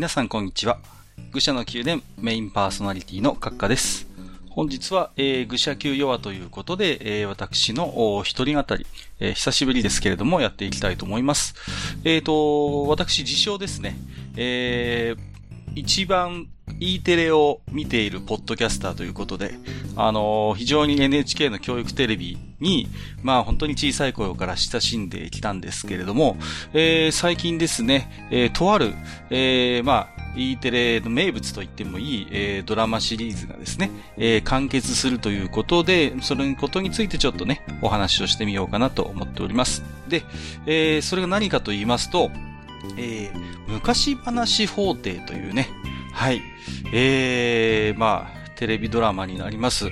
皆さんこんにちは。愚者の宮殿メインパーソナリティの閣下です。本日は、えー、愚者級弱ということで、えー、私の一人語り、えー、久しぶりですけれどもやっていきたいと思います。えっ、ー、と、私自称ですね、えー、一番 E テレを見ているポッドキャスターということで、あのー、非常に NHK の教育テレビに、まあ本当に小さい頃から親しんできたんですけれども、えー、最近ですね、えー、とある、えー、まあ、E テレの名物と言ってもいい、えー、ドラマシリーズがですね、えー、完結するということで、そのことについてちょっとね、お話をしてみようかなと思っております。で、えー、それが何かと言いますと、えー、昔話法廷というね、はい、えー、まあ、テレビドラマになります。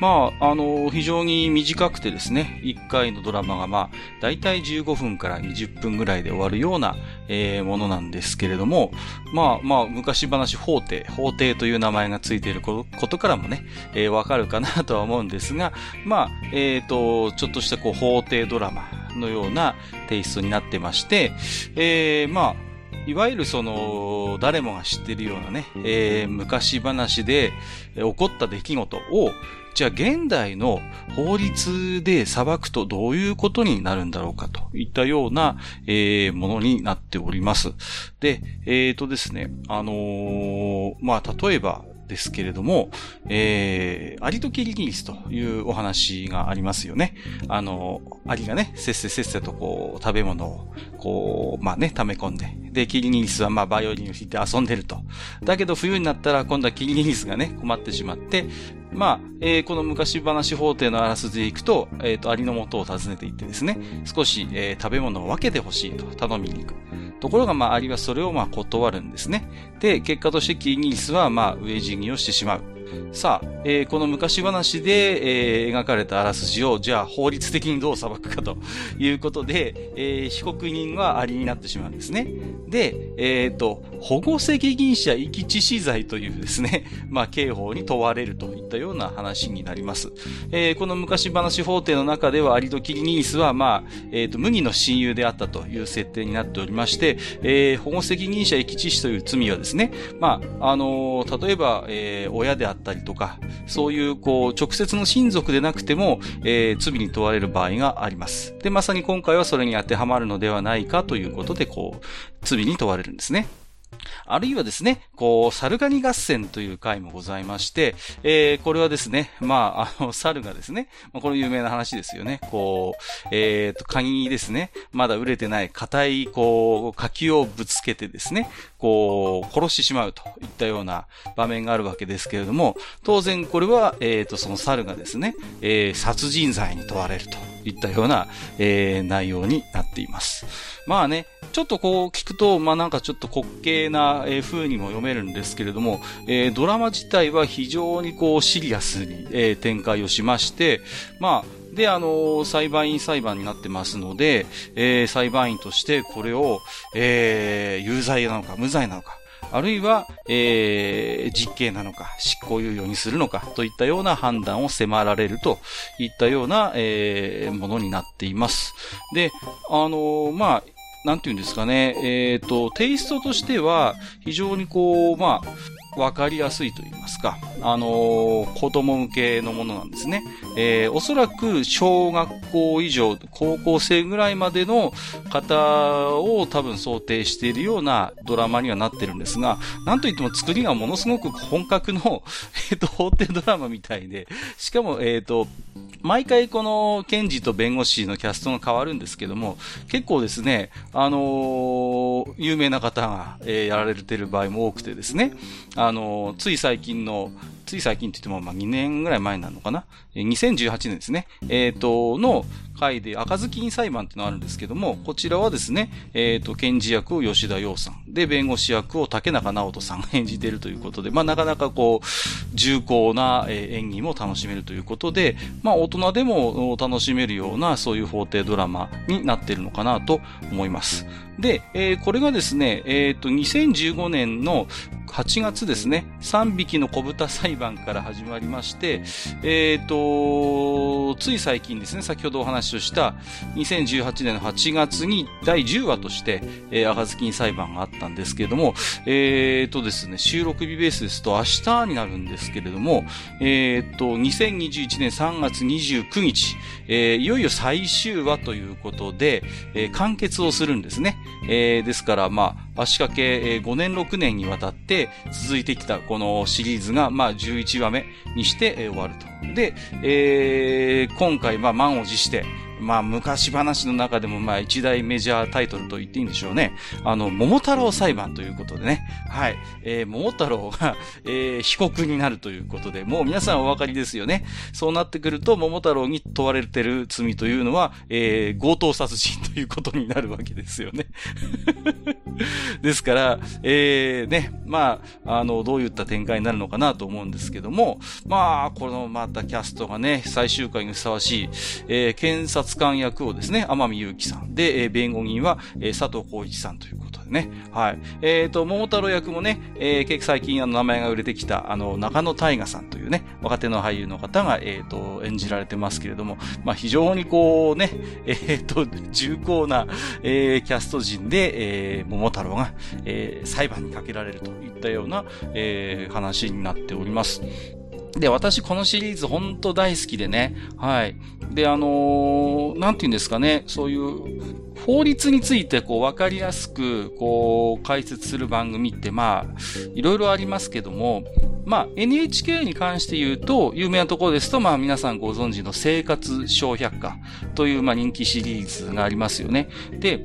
まあ、あの、非常に短くてですね、1回のドラマがまあ、だいたい15分から20分ぐらいで終わるような、えー、ものなんですけれども、まあまあ、昔話法廷、法廷という名前がついていることからもね、えー、わかるかなとは思うんですが、まあ、えっ、ー、と、ちょっとしたこう、法廷ドラマのようなテイストになってまして、えー、まあ、いわゆるその、誰もが知ってるようなね、えー、昔話で起こった出来事を、じゃあ現代の法律で裁くとどういうことになるんだろうかといったような、えー、ものになっております。で、えっ、ー、とですね、あのー、まあ、例えば、ですけれども、えー、アリとキリギリスというお話がありますよね。あの、アリがね、せっせせっせとこう、食べ物を、こう、まあね、溜め込んで、で、キリギリスはまあバイオリンを弾いて遊んでると。だけど冬になったら今度はキリギリスがね、困ってしまって、まあ、えー、この昔話法廷のあらすじでいくと、えっ、ー、と、アリのもとを訪ねていってですね、少し、えー、食べ物を分けてほしいと頼みに行く。ところが、まあ、アリはそれをまあ断るんですね。で、結果としてキーギリスはまあ、飢え死にをしてしまう。さあ、えー、この昔話で、えー、描かれたあらすじを、じゃあ法律的にどう裁くかと いうことで、えー、被告人はありになってしまうんですね。で、えっ、と、保護責任者遺棄致死罪というですね、まあ、刑法に問われるといったような話になります。えこの昔話法廷の中では、アリドキリニースは、まあ、えっ、と、麦の親友であったという設定になっておりまして、え保護責任者遺棄致死という罪はですね、まあ、あの例えば、え親であったったりとか、そういう、こう、直接の親族でなくても、えー、罪に問われる場合があります。で、まさに今回はそれに当てはまるのではないかということで、こう、罪に問われるんですね。あるいはですね、こう、サルガニ合戦という回もございまして、えー、これはですね、まあ、あの、猿がですね、まあ、この有名な話ですよね、こう、えっ、と、カニにですね、まだ売れてない硬い、こう、柿をぶつけてですね、こう、殺してしまうといったような場面があるわけですけれども、当然これは、えっ、ー、と、その猿がですね、えー、殺人罪に問われるといったような、えー、内容になっています。まあね、ちょっとこう聞くと、まあなんかちょっと滑稽な風にも読めるんですけれども、えー、ドラマ自体は非常にこうシリアスに、えー、展開をしまして、まあ、で、あの裁判員裁判になってますので、えー、裁判員としてこれを、えー、有罪なのか無罪なのか、あるいは、えー、実刑なのか、執行猶予にするのか、といったような判断を迫られるといったような、えー、ものになっています。で、あのー、まあ、なんていうんですかね、えっ、ー、と、テイストとしては、非常にこう、まあ、わかりやすいと言いますか、あのー、子供向けのものなんですね。えー、おそらく小学校以上、高校生ぐらいまでの方を多分想定しているようなドラマにはなってるんですが、なんといっても作りがものすごく本格の、えっ、ー、と、法廷ドラマみたいで、しかも、えっ、と、毎回この検事と弁護士のキャストが変わるんですけども、結構ですね、あの、有名な方が、え、やられてる場合も多くてですね、あの、つい最近のつい最近って言っても、まあ、2年ぐらい前なのかな？2018年ですね。えっ、ー、と、の回で赤ずきん裁判っていうのがあるんですけども、こちらはですね、えっ、ー、と、検事役を吉田洋さん。で、弁護士役を竹中直人さんが 演じているということで、まあ、なかなかこう、重厚な演技も楽しめるということで、まあ、大人でも楽しめるような、そういう法廷ドラマになっているのかなと思います。で、えー、これがですね、えっ、ー、と、2015年の8月ですね、3匹の小豚裁判から始まりまして、えっ、ー、と、つい最近ですね、先ほどお話をした2018年の8月に第10話として、えー、赤ずきん裁判があったんですけれども、えっ、ー、とですね、収録日ベースですと明日になるんですけれども、えっ、ー、と、2021年3月29日、えー、いよいよ最終話ということで、えー、完結をするんですね。えー、ですから、まあ、足掛け5年6年にわたって続いてきたこのシリーズが、まあ、11話目にして終わると。で、えー、今回、まあ、満を持して、まあ、昔話の中でも、まあ、一大メジャータイトルと言っていいんでしょうね。あの、桃太郎裁判ということでね。はい。えー、桃太郎が、えー、被告になるということで、もう皆さんお分かりですよね。そうなってくると、桃太郎に問われてる罪というのは、えー、強盗殺人ということになるわけですよね。ですから、えー、ね、まあ、あの、どういった展開になるのかなと思うんですけども、まあ、このまたキャストがね、最終回にふさわしい、えー、検察官役をですね、天海祐希さんで、え、弁護人は、え、佐藤浩一さんということでね。はい。えっ、ー、と、桃太郎役もね、えー、結構最近あの名前が売れてきた、あの、中野大河さんというね、若手の俳優の方が、えっ、ー、と、演じられてますけれども、まあ、非常にこうね、えっ、ー、と、重厚な、え、キャスト陣で、え、桃太郎が、え、裁判にかけられるといったような、え、話になっております。で、私このシリーズ本当大好きでね。はい。で、あのー、なんて言うんですかね、そういう法律についてこう分かりやすくこう解説する番組ってまあ、いろいろありますけども、まあ NHK に関して言うと、有名なところですとまあ皆さんご存知の生活小百科というまあ人気シリーズがありますよね。で、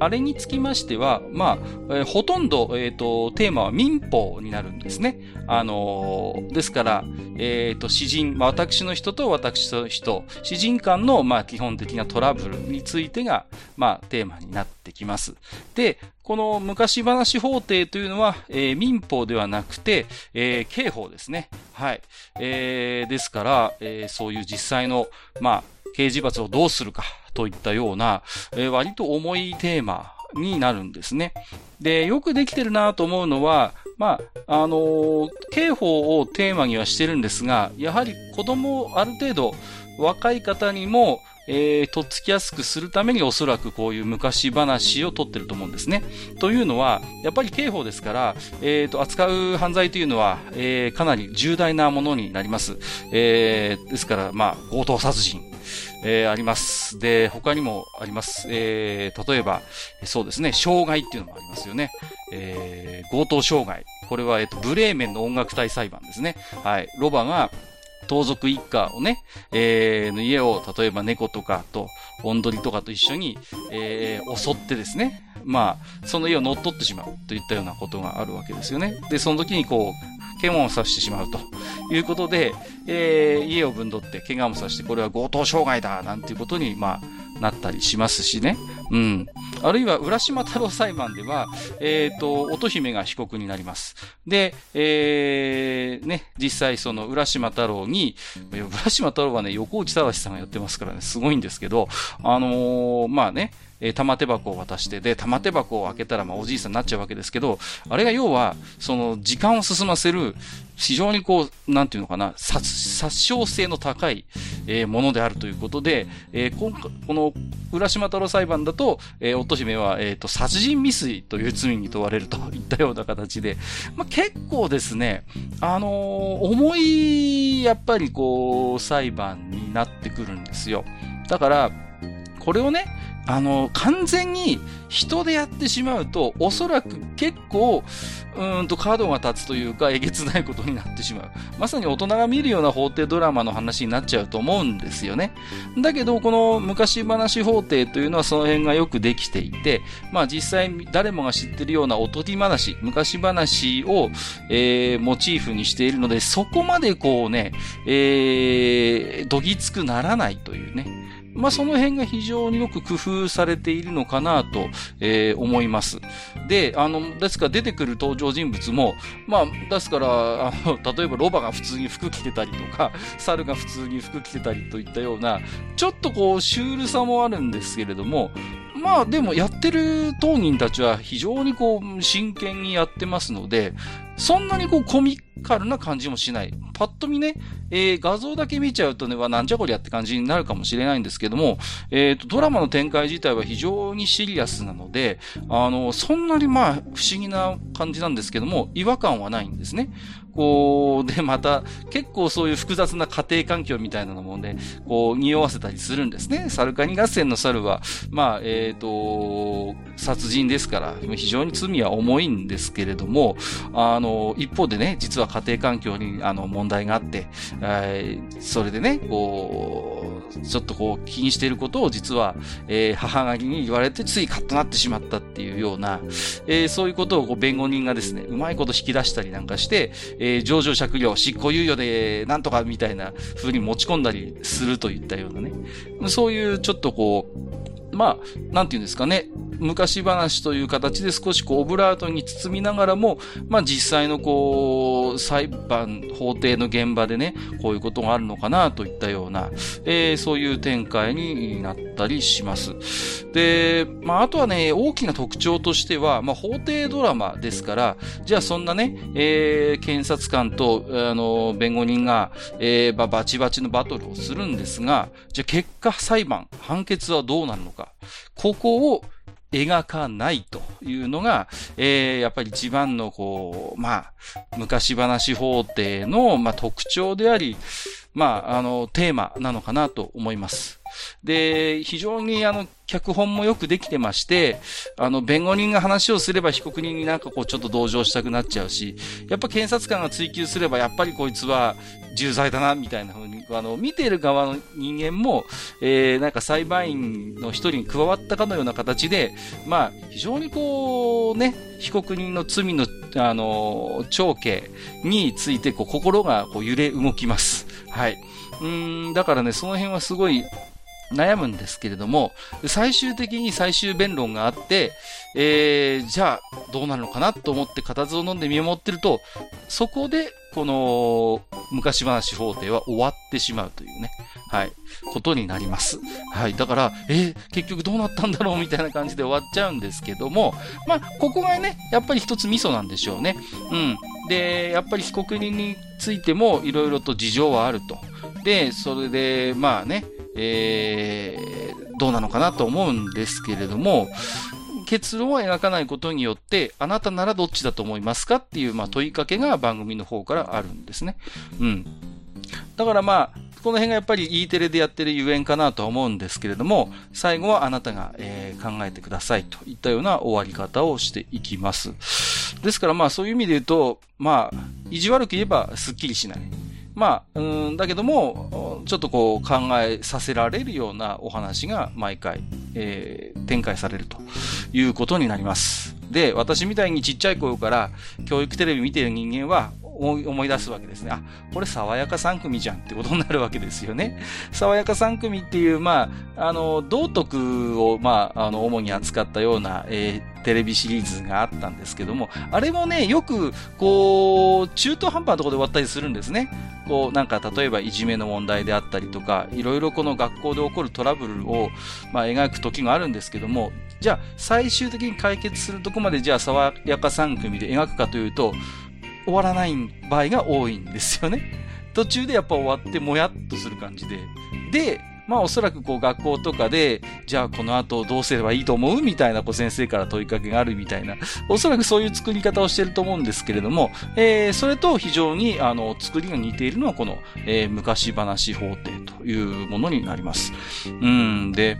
あれにつきましては、まあ、えー、ほとんど、えっ、ー、と、テーマは民法になるんですね。あのー、ですから、えっ、と、詩人、まあ、私の人と私の人、詩人間の、まあ、基本的なトラブルについてが、まあ、テーマになってきます。で、この昔話法廷というのは、えー、民法ではなくて、えー、刑法ですね。はい。えー、ですから、えー、そういう実際の、まあ、刑事罰をどうするかといったような、えー、割と重いテーマになるんですね。で、よくできてるなと思うのは、まあ、あのー、刑法をテーマにはしてるんですが、やはり子供をある程度若い方にも、えー、とっつきやすくするためにおそらくこういう昔話を取ってると思うんですね。というのは、やっぱり刑法ですから、えー、と、扱う犯罪というのは、えー、かなり重大なものになります。えー、ですから、まあ、強盗殺人、えー、あります。で、他にもあります。えー、例えば、そうですね、傷害っていうのもありますよね。えー、強盗傷害。これは、えっ、と、ブレーメンの音楽隊裁判ですね。はい。ロバが、盗賊一家をね、えー、の家を、例えば猫とかと、オンドリとかと一緒に、えー、襲ってですね、まあ、その家を乗っ取ってしまうといったようなことがあるわけですよね。で、その時にこ怪我をさしてしまうということで、えー、家をぶんどって怪我もさして、これは強盗傷害だなんていうことに、まあ、なったりしますしね。うん。あるいは、浦島太郎裁判では、えっ、ー、と、乙姫が被告になります。で、えー、ね、実際その浦島太郎に、浦島太郎はね、横内正さんがやってますからね、すごいんですけど、あのー、まあね、えー、玉手箱を渡して、で、玉手箱を開けたら、まあ、おじいさんになっちゃうわけですけど、あれが要は、その、時間を進ませる、非常にこう、なんていうのかな、殺、殺傷性の高い、えー、ものであるということで、えー、今回、この、浦島太郎裁判だと、えー、乙姫は、えっ、ー、と、殺人未遂という罪に問われるといったような形で、まあ、結構ですね、あのー、重い、やっぱりこう、裁判になってくるんですよ。だから、これをね、あの、完全に人でやってしまうと、おそらく結構、うんと角が立つというか、えげつないことになってしまう。まさに大人が見るような法廷ドラマの話になっちゃうと思うんですよね。だけど、この昔話法廷というのはその辺がよくできていて、まあ実際誰もが知ってるようなおとぎ話、昔話を、えー、モチーフにしているので、そこまでこうね、えー、どぎつくならないというね。まあ、その辺が非常によく工夫されているのかなと、えー、思います。で、あの、ですから出てくる登場人物も、まあ、ですから、あの、例えばロバが普通に服着てたりとか、猿が普通に服着てたりといったような、ちょっとこう、シュールさもあるんですけれども、まあでもやってる当人たちは非常にこう真剣にやってますので、そんなにこうコミカルな感じもしない。パッと見ね、えー、画像だけ見ちゃうとね、はなんじゃこりゃって感じになるかもしれないんですけども、えっ、ー、と、ドラマの展開自体は非常にシリアスなので、あの、そんなにまあ不思議な感じなんですけども、違和感はないんですね。こう、で、また、結構そういう複雑な家庭環境みたいなのもね、こう、匂わせたりするんですね。サルカニ合戦の猿は、まあ、えっ、ー、と、殺人ですから、非常に罪は重いんですけれども、あの、一方でね、実は家庭環境に、あの、問題があって、えー、それでね、こう、ちょっとこう、気にしていることを実は、えー、母がに言われてついカッとなってしまったっていうような、えー、そういうことをこう弁護人がですね、うまいこと引き出したりなんかして、え、え上場借料、執行猶予でなんとかみたいな風に持ち込んだりするといったようなね。そういうちょっとこう、まあ、なんていうんですかね。昔話という形で少しこうオブラートに包みながらも、まあ実際のこう、裁判、法廷の現場でね、こういうことがあるのかなといったような、えー、そういう展開になったりします。で、まああとはね、大きな特徴としては、まあ法廷ドラマですから、じゃあそんなね、えー、検察官と、あの、弁護人が、えー、バチバチのバトルをするんですが、じゃあ結果裁判、判決はどうなるのかここを描かないというのが、えー、やっぱり一番のこう、まあ、昔話法廷の、まあ、特徴であり、まあ、あの、テーマなのかなと思います。で、非常にあの、脚本もよくできてまして、あの、弁護人が話をすれば被告人になんかこうちょっと同情したくなっちゃうし、やっぱ検察官が追及すればやっぱりこいつは重罪だな、みたいな風に、あの、見ている側の人間も、えー、なんか裁判員の一人に加わったかのような形で、まあ、非常にこう、ね、被告人の罪の、あの、長刑について、こう、心がこう揺れ動きます。はい。うん、だからね、その辺はすごい、悩むんですけれども、最終的に最終弁論があって、えー、じゃあ、どうなるのかなと思って固唾を飲んで見守ってると、そこで、この、昔話法廷は終わってしまうというね、はい、ことになります。はい、だから、えー、結局どうなったんだろうみたいな感じで終わっちゃうんですけども、まあ、ここがね、やっぱり一つミソなんでしょうね。うん。で、やっぱり被告人についてもいろいろと事情はあると。で、それで、まあね、えー、どうなのかなと思うんですけれども、結論を描かないことによって、あなたならどっちだと思いますかっていう、まあ、問いかけが番組の方からあるんですね。うん。だからまあ、この辺がやっぱり E テレでやってるゆえんかなとは思うんですけれども、最後はあなたが、えー、考えてくださいといったような終わり方をしていきます。ですからまあそういう意味で言うと、まあ、意地悪く言えばスッキリしない。まあ、うん、だけども、ちょっとこう考えさせられるようなお話が毎回、えー、展開されるということになります。で、私みたいにちっちゃい頃から教育テレビ見てる人間は、思い出すわけですね。あ、これ爽やか3組じゃんってことになるわけですよね。爽やか3組っていう、まあ、あの、道徳を、まあ、あの、主に扱ったような、えー、テレビシリーズがあったんですけども、あれもね、よく、こう、中途半端なところで終わったりするんですね。こう、なんか、例えばいじめの問題であったりとか、いろいろこの学校で起こるトラブルを、まあ、描く時があるんですけども、じゃあ、最終的に解決するとこまで、じゃあ、爽やか3組で描くかというと、終わらない場合が多いんですよね。途中でやっぱ終わってもやっとする感じで。で、まあおそらくこう学校とかで、じゃあこの後どうすればいいと思うみたいなこう先生から問いかけがあるみたいな、おそらくそういう作り方をしてると思うんですけれども、えー、それと非常にあの作りが似ているのはこの、えー、昔話法廷というものになります。うん、で、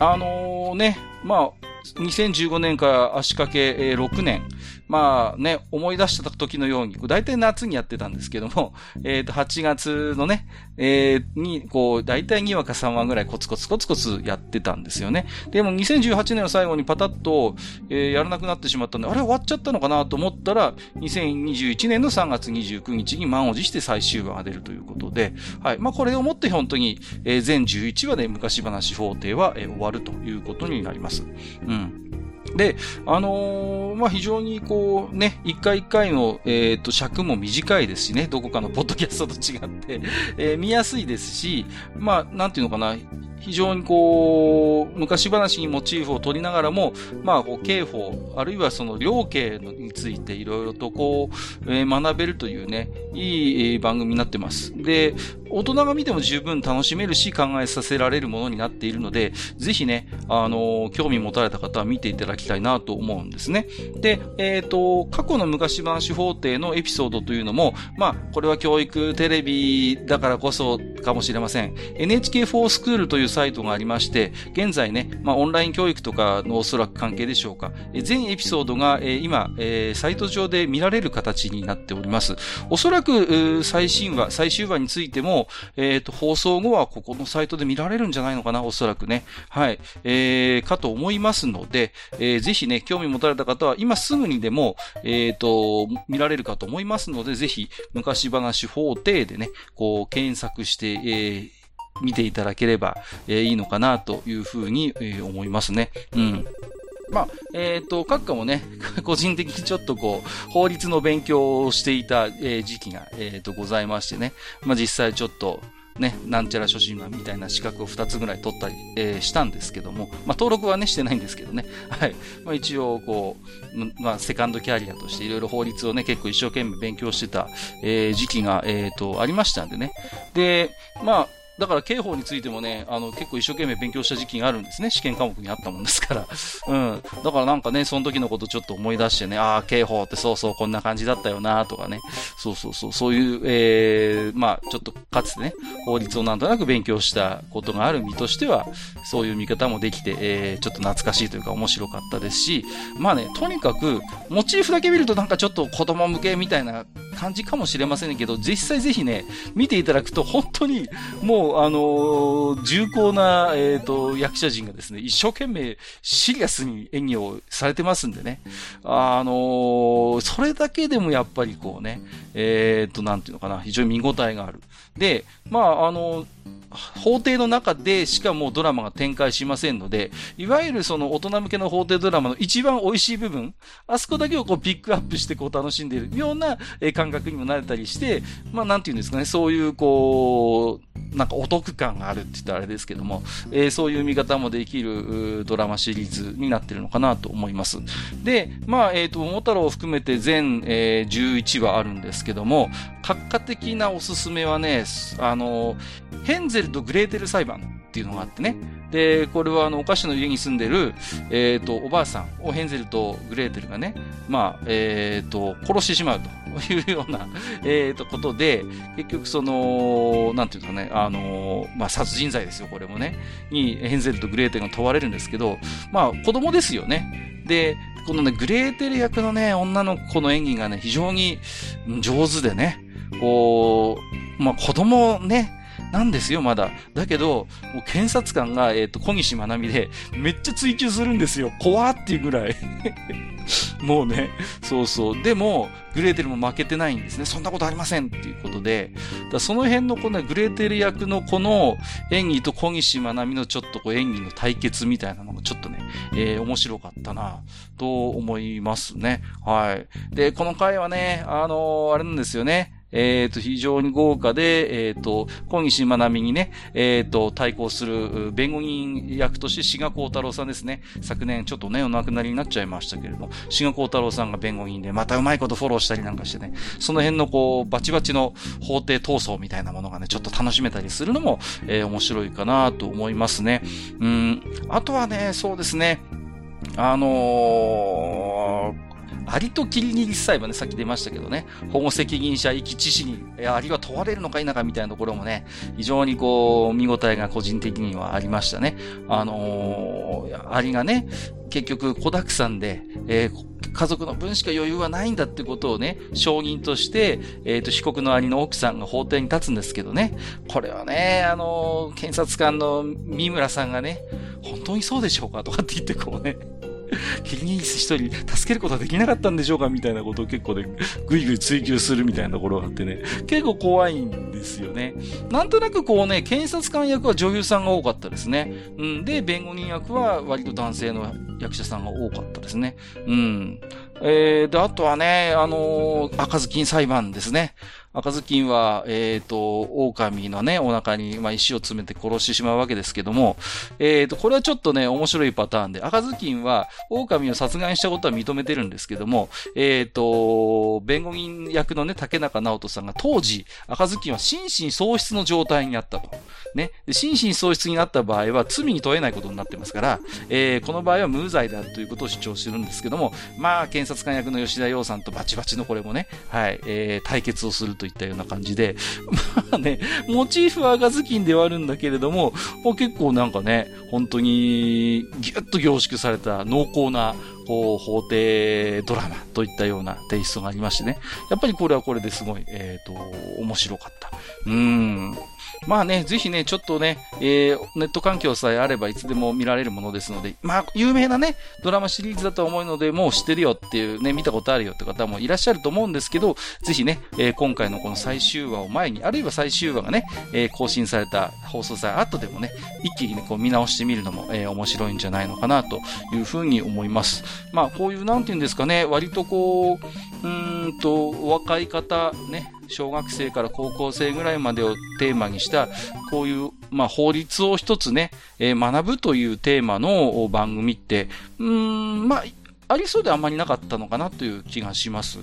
あのー、ね、まあ、2015年から足掛け6年、まあね、思い出した時のように、大体夏にやってたんですけども、えっ、ー、と、8月のね、えー、に、こう、大体2話か3話ぐらいコツコツコツコツやってたんですよね。でも2018年の最後にパタッと、えー、やらなくなってしまったんで、あれ終わっちゃったのかなと思ったら、2021年の3月29日に満を持して最終話が出るということで、はい。まあこれをもって本当に、えー、全11話で昔話法廷は、えー、終わるということになります。うん。で、あのー、まあ、非常にこう、ね、一回一回の、えっ、ー、と、尺も短いですしね、どこかのポッドキャストと違って、えー、見やすいですし、まあ、なんていうのかな、非常にこう、昔話にモチーフを取りながらも、まあ、刑法、あるいはその量刑についていろいろとこう、えー、学べるというね、いい番組になってます。で、大人が見ても十分楽しめるし考えさせられるものになっているので、ぜひね、あの、興味持たれた方は見ていただきたいなと思うんですね。で、えっ、ー、と、過去の昔話法廷のエピソードというのも、まあ、これは教育テレビだからこそかもしれません。NHK4 スクールというサイトがありまして、現在ね、まあ、オンライン教育とかのおそらく関係でしょうか。全エピソードが、えー、今、えー、サイト上で見られる形になっております。おそらく、最新話、最終話についても、えっ、ー、と、放送後はここのサイトで見られるんじゃないのかな、おそらくね。はい。えー、かと思いますので、えー、ぜひね、興味持たれた方は、今すぐにでも、えっ、ー、と、見られるかと思いますので、ぜひ、昔話法廷でね、こう、検索して、えー、見ていただければ、え、いいのかなというふうに、え、思いますね。うん。まあ、えっ、ー、と、閣下もね、個人的にちょっとこう、法律の勉強をしていた、えー、時期が、えっ、ー、と、ございましてね。まあ、実際ちょっと、ね、なんちゃら初心者みたいな資格を2つぐらい取ったり、えー、したんですけども、まあ、登録はね、してないんですけどね。はい。まあ、一応、こう、まあ、セカンドキャリアとしていろいろ法律をね、結構一生懸命勉強してた、えー、時期が、えっ、ー、と、ありましたんでね。で、まあ、だから刑法についてもね、あの、結構一生懸命勉強した時期があるんですね。試験科目にあったもんですから。うん。だからなんかね、その時のことちょっと思い出してね、ああ、刑法ってそうそうこんな感じだったよなとかね。そうそうそう、そういう、ええー、まあ、ちょっとかつてね、法律をなんとなく勉強したことがある身としては、そういう見方もできて、えー、ちょっと懐かしいというか面白かったですし、まあね、とにかく、モチーフだけ見るとなんかちょっと子供向けみたいな感じかもしれませんけど、実際ぜひね、見ていただくと本当にもうあの重厚な、えっ、ー、と、役者陣がですね、一生懸命シリアスに演技をされてますんでね。あのそれだけでもやっぱりこうね、えっ、ー、と、なんていうのかな、非常に見応えがある。で、まあ、あの法廷の中でしかもうドラマが展開しませんので、いわゆるその大人向けの法廷ドラマの一番美味しい部分、あそこだけをこうピックアップしてこう楽しんでいるような感覚にもなれたりして、まあなんていうんですかね、そういうこう、なんかお得感があるって言ったらあれですけども、えー、そういう見方もできるドラマシリーズになってるのかなと思います。で、まあ、えっ、ー、と、桃太郎を含めて全、えー、11話あるんですけども、閣下的なおすすめはね、あの、ヘンゼルとグレーテル裁判っていうのがあってね。で、これはあの、お菓子の家に住んでる、えっ、ー、と、おばあさんをヘンゼルとグレーテルがね、まあ、えっ、ー、と、殺してしまうと いうような、えっ、ー、と、ことで、結局その、なんていうかね、あの、まあ、殺人罪ですよ、これもね、にヘンゼルとグレーテルが問われるんですけど、まあ、子供ですよね。で、このね、グレーテル役のね、女の子の演技がね、非常に上手でね、こう、まあ、子供ね、なんですよ、まだ。だけど、もう検察官が、えっ、ー、と、小西まなみで、めっちゃ追求するんですよ。怖っていうぐらい。もうね、そうそう。でも、グレーテルも負けてないんですね。そんなことありませんっていうことで、だその辺のこの、グレーテル役のこの演技と小西まなみのちょっとこう演技の対決みたいなのがちょっとね、えー、面白かったな、と思いますね。はい。で、この回はね、あのー、あれなんですよね。えっ、ー、と、非常に豪華で、えっ、ー、と、小西まなみにね、えっ、ー、と、対抗する弁護人役として志賀幸太郎さんですね。昨年ちょっとね、お亡くなりになっちゃいましたけれども、志賀幸太郎さんが弁護人で、またうまいことフォローしたりなんかしてね、その辺のこう、バチバチの法廷闘争みたいなものがね、ちょっと楽しめたりするのも、えー、面白いかなと思いますね。うん。あとはね、そうですね、あのー、アリとキリギリス裁判ね、さっき出ましたけどね、保護責任者遺棄致死に、アリは問われるのか否かみたいなところもね、非常にこう、見応えが個人的にはありましたね。あのー、アリがね、結局、子沢山で、えー、家族の分しか余裕はないんだってことをね、証人として、えっ、ー、と、被告の兄の奥さんが法廷に立つんですけどね、これはね、あのー、検察官の三村さんがね、本当にそうでしょうかとかって言ってこうね、キリギリス一人助けることはできなかったんでしょうかみたいなことを結構ね、ぐいぐい追求するみたいなところがあってね、結構怖いんですよね。なんとなくこうね、検察官役は女優さんが多かったですね。うん。で、弁護人役は割と男性の役者さんが多かったですね。うん。えー、で、あとはね、あのー、赤ずきん裁判ですね。赤ずきんは、えっ、ー、と、狼のね、お腹に、まあ、石を詰めて殺してしまうわけですけども、えっ、ー、と、これはちょっとね、面白いパターンで、赤ずきんは、狼を殺害したことは認めてるんですけども、えっ、ー、と、弁護人役のね、竹中直人さんが当時、赤ずきんは心神喪失の状態にあったと。ね。心神喪失になった場合は、罪に問えないことになってますから、えー、この場合は無罪であるということを主張してるんですけども、まあ、検察官役の吉田洋さんとバチバチのこれもね、はい、えー、対決をするといったような感じで、まあね、モチーフは赤ずきんではあるんだけれども、もう結構なんかね、本当に、ギュッと凝縮された濃厚な、こう、法廷ドラマといったようなテイストがありましてね。やっぱりこれはこれですごい、えっ、ー、と、面白かった。うん。まあね、ぜひね、ちょっとね、えー、ネット環境さえあればいつでも見られるものですので、まあ、有名なね、ドラマシリーズだと思うので、もう知ってるよっていうね、見たことあるよって方もいらっしゃると思うんですけど、ぜひね、えー、今回のこの最終話を前に、あるいは最終話がね、えー、更新された放送さえ後でもね、一気にね、こう見直してみるのも、えー、面白いんじゃないのかなというふうに思います。まあ、こういう、なんていうんですかね、割とこう、うんと、お若い方、ね、小学生から高校生ぐらいまでをテーマにした、こういう、まあ、法律を一つね、えー、学ぶというテーマの番組って、うーん、まあ、ありそうであんまりなかったのかなという気がします。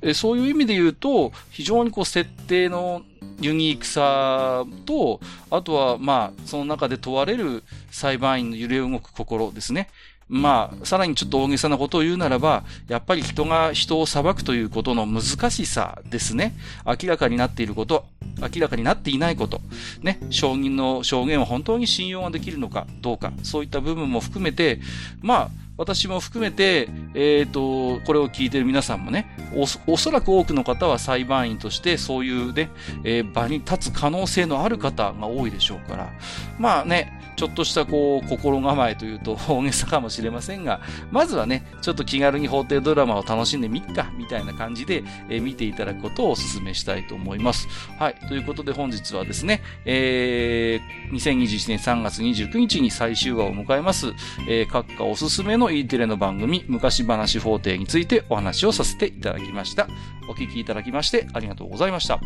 えそういう意味で言うと、非常にこう設定のユニークさと、あとはまあ、その中で問われる裁判員の揺れ動く心ですね。まあ、さらにちょっと大げさなことを言うならば、やっぱり人が人を裁くということの難しさですね。明らかになっていること、明らかになっていないこと、ね、証人の証言を本当に信用ができるのかどうか、そういった部分も含めて、まあ、私も含めて、えっ、ー、と、これを聞いている皆さんもねお、おそらく多くの方は裁判員としてそういうね、えー、場に立つ可能性のある方が多いでしょうから、まあね、ちょっとしたこう、心構えというと 大げさかもしれませんが、まずはね、ちょっと気軽に法廷ドラマを楽しんでみっか、みたいな感じで、えー、見ていただくことをお勧めしたいと思います。はい。ということで本日はですね、えー、2021年3月29日に最終話を迎えます、えー、閣下おすすめの E テレの番組、昔話法廷についてお話をさせていただきました。お聞きいただきましてありがとうございました。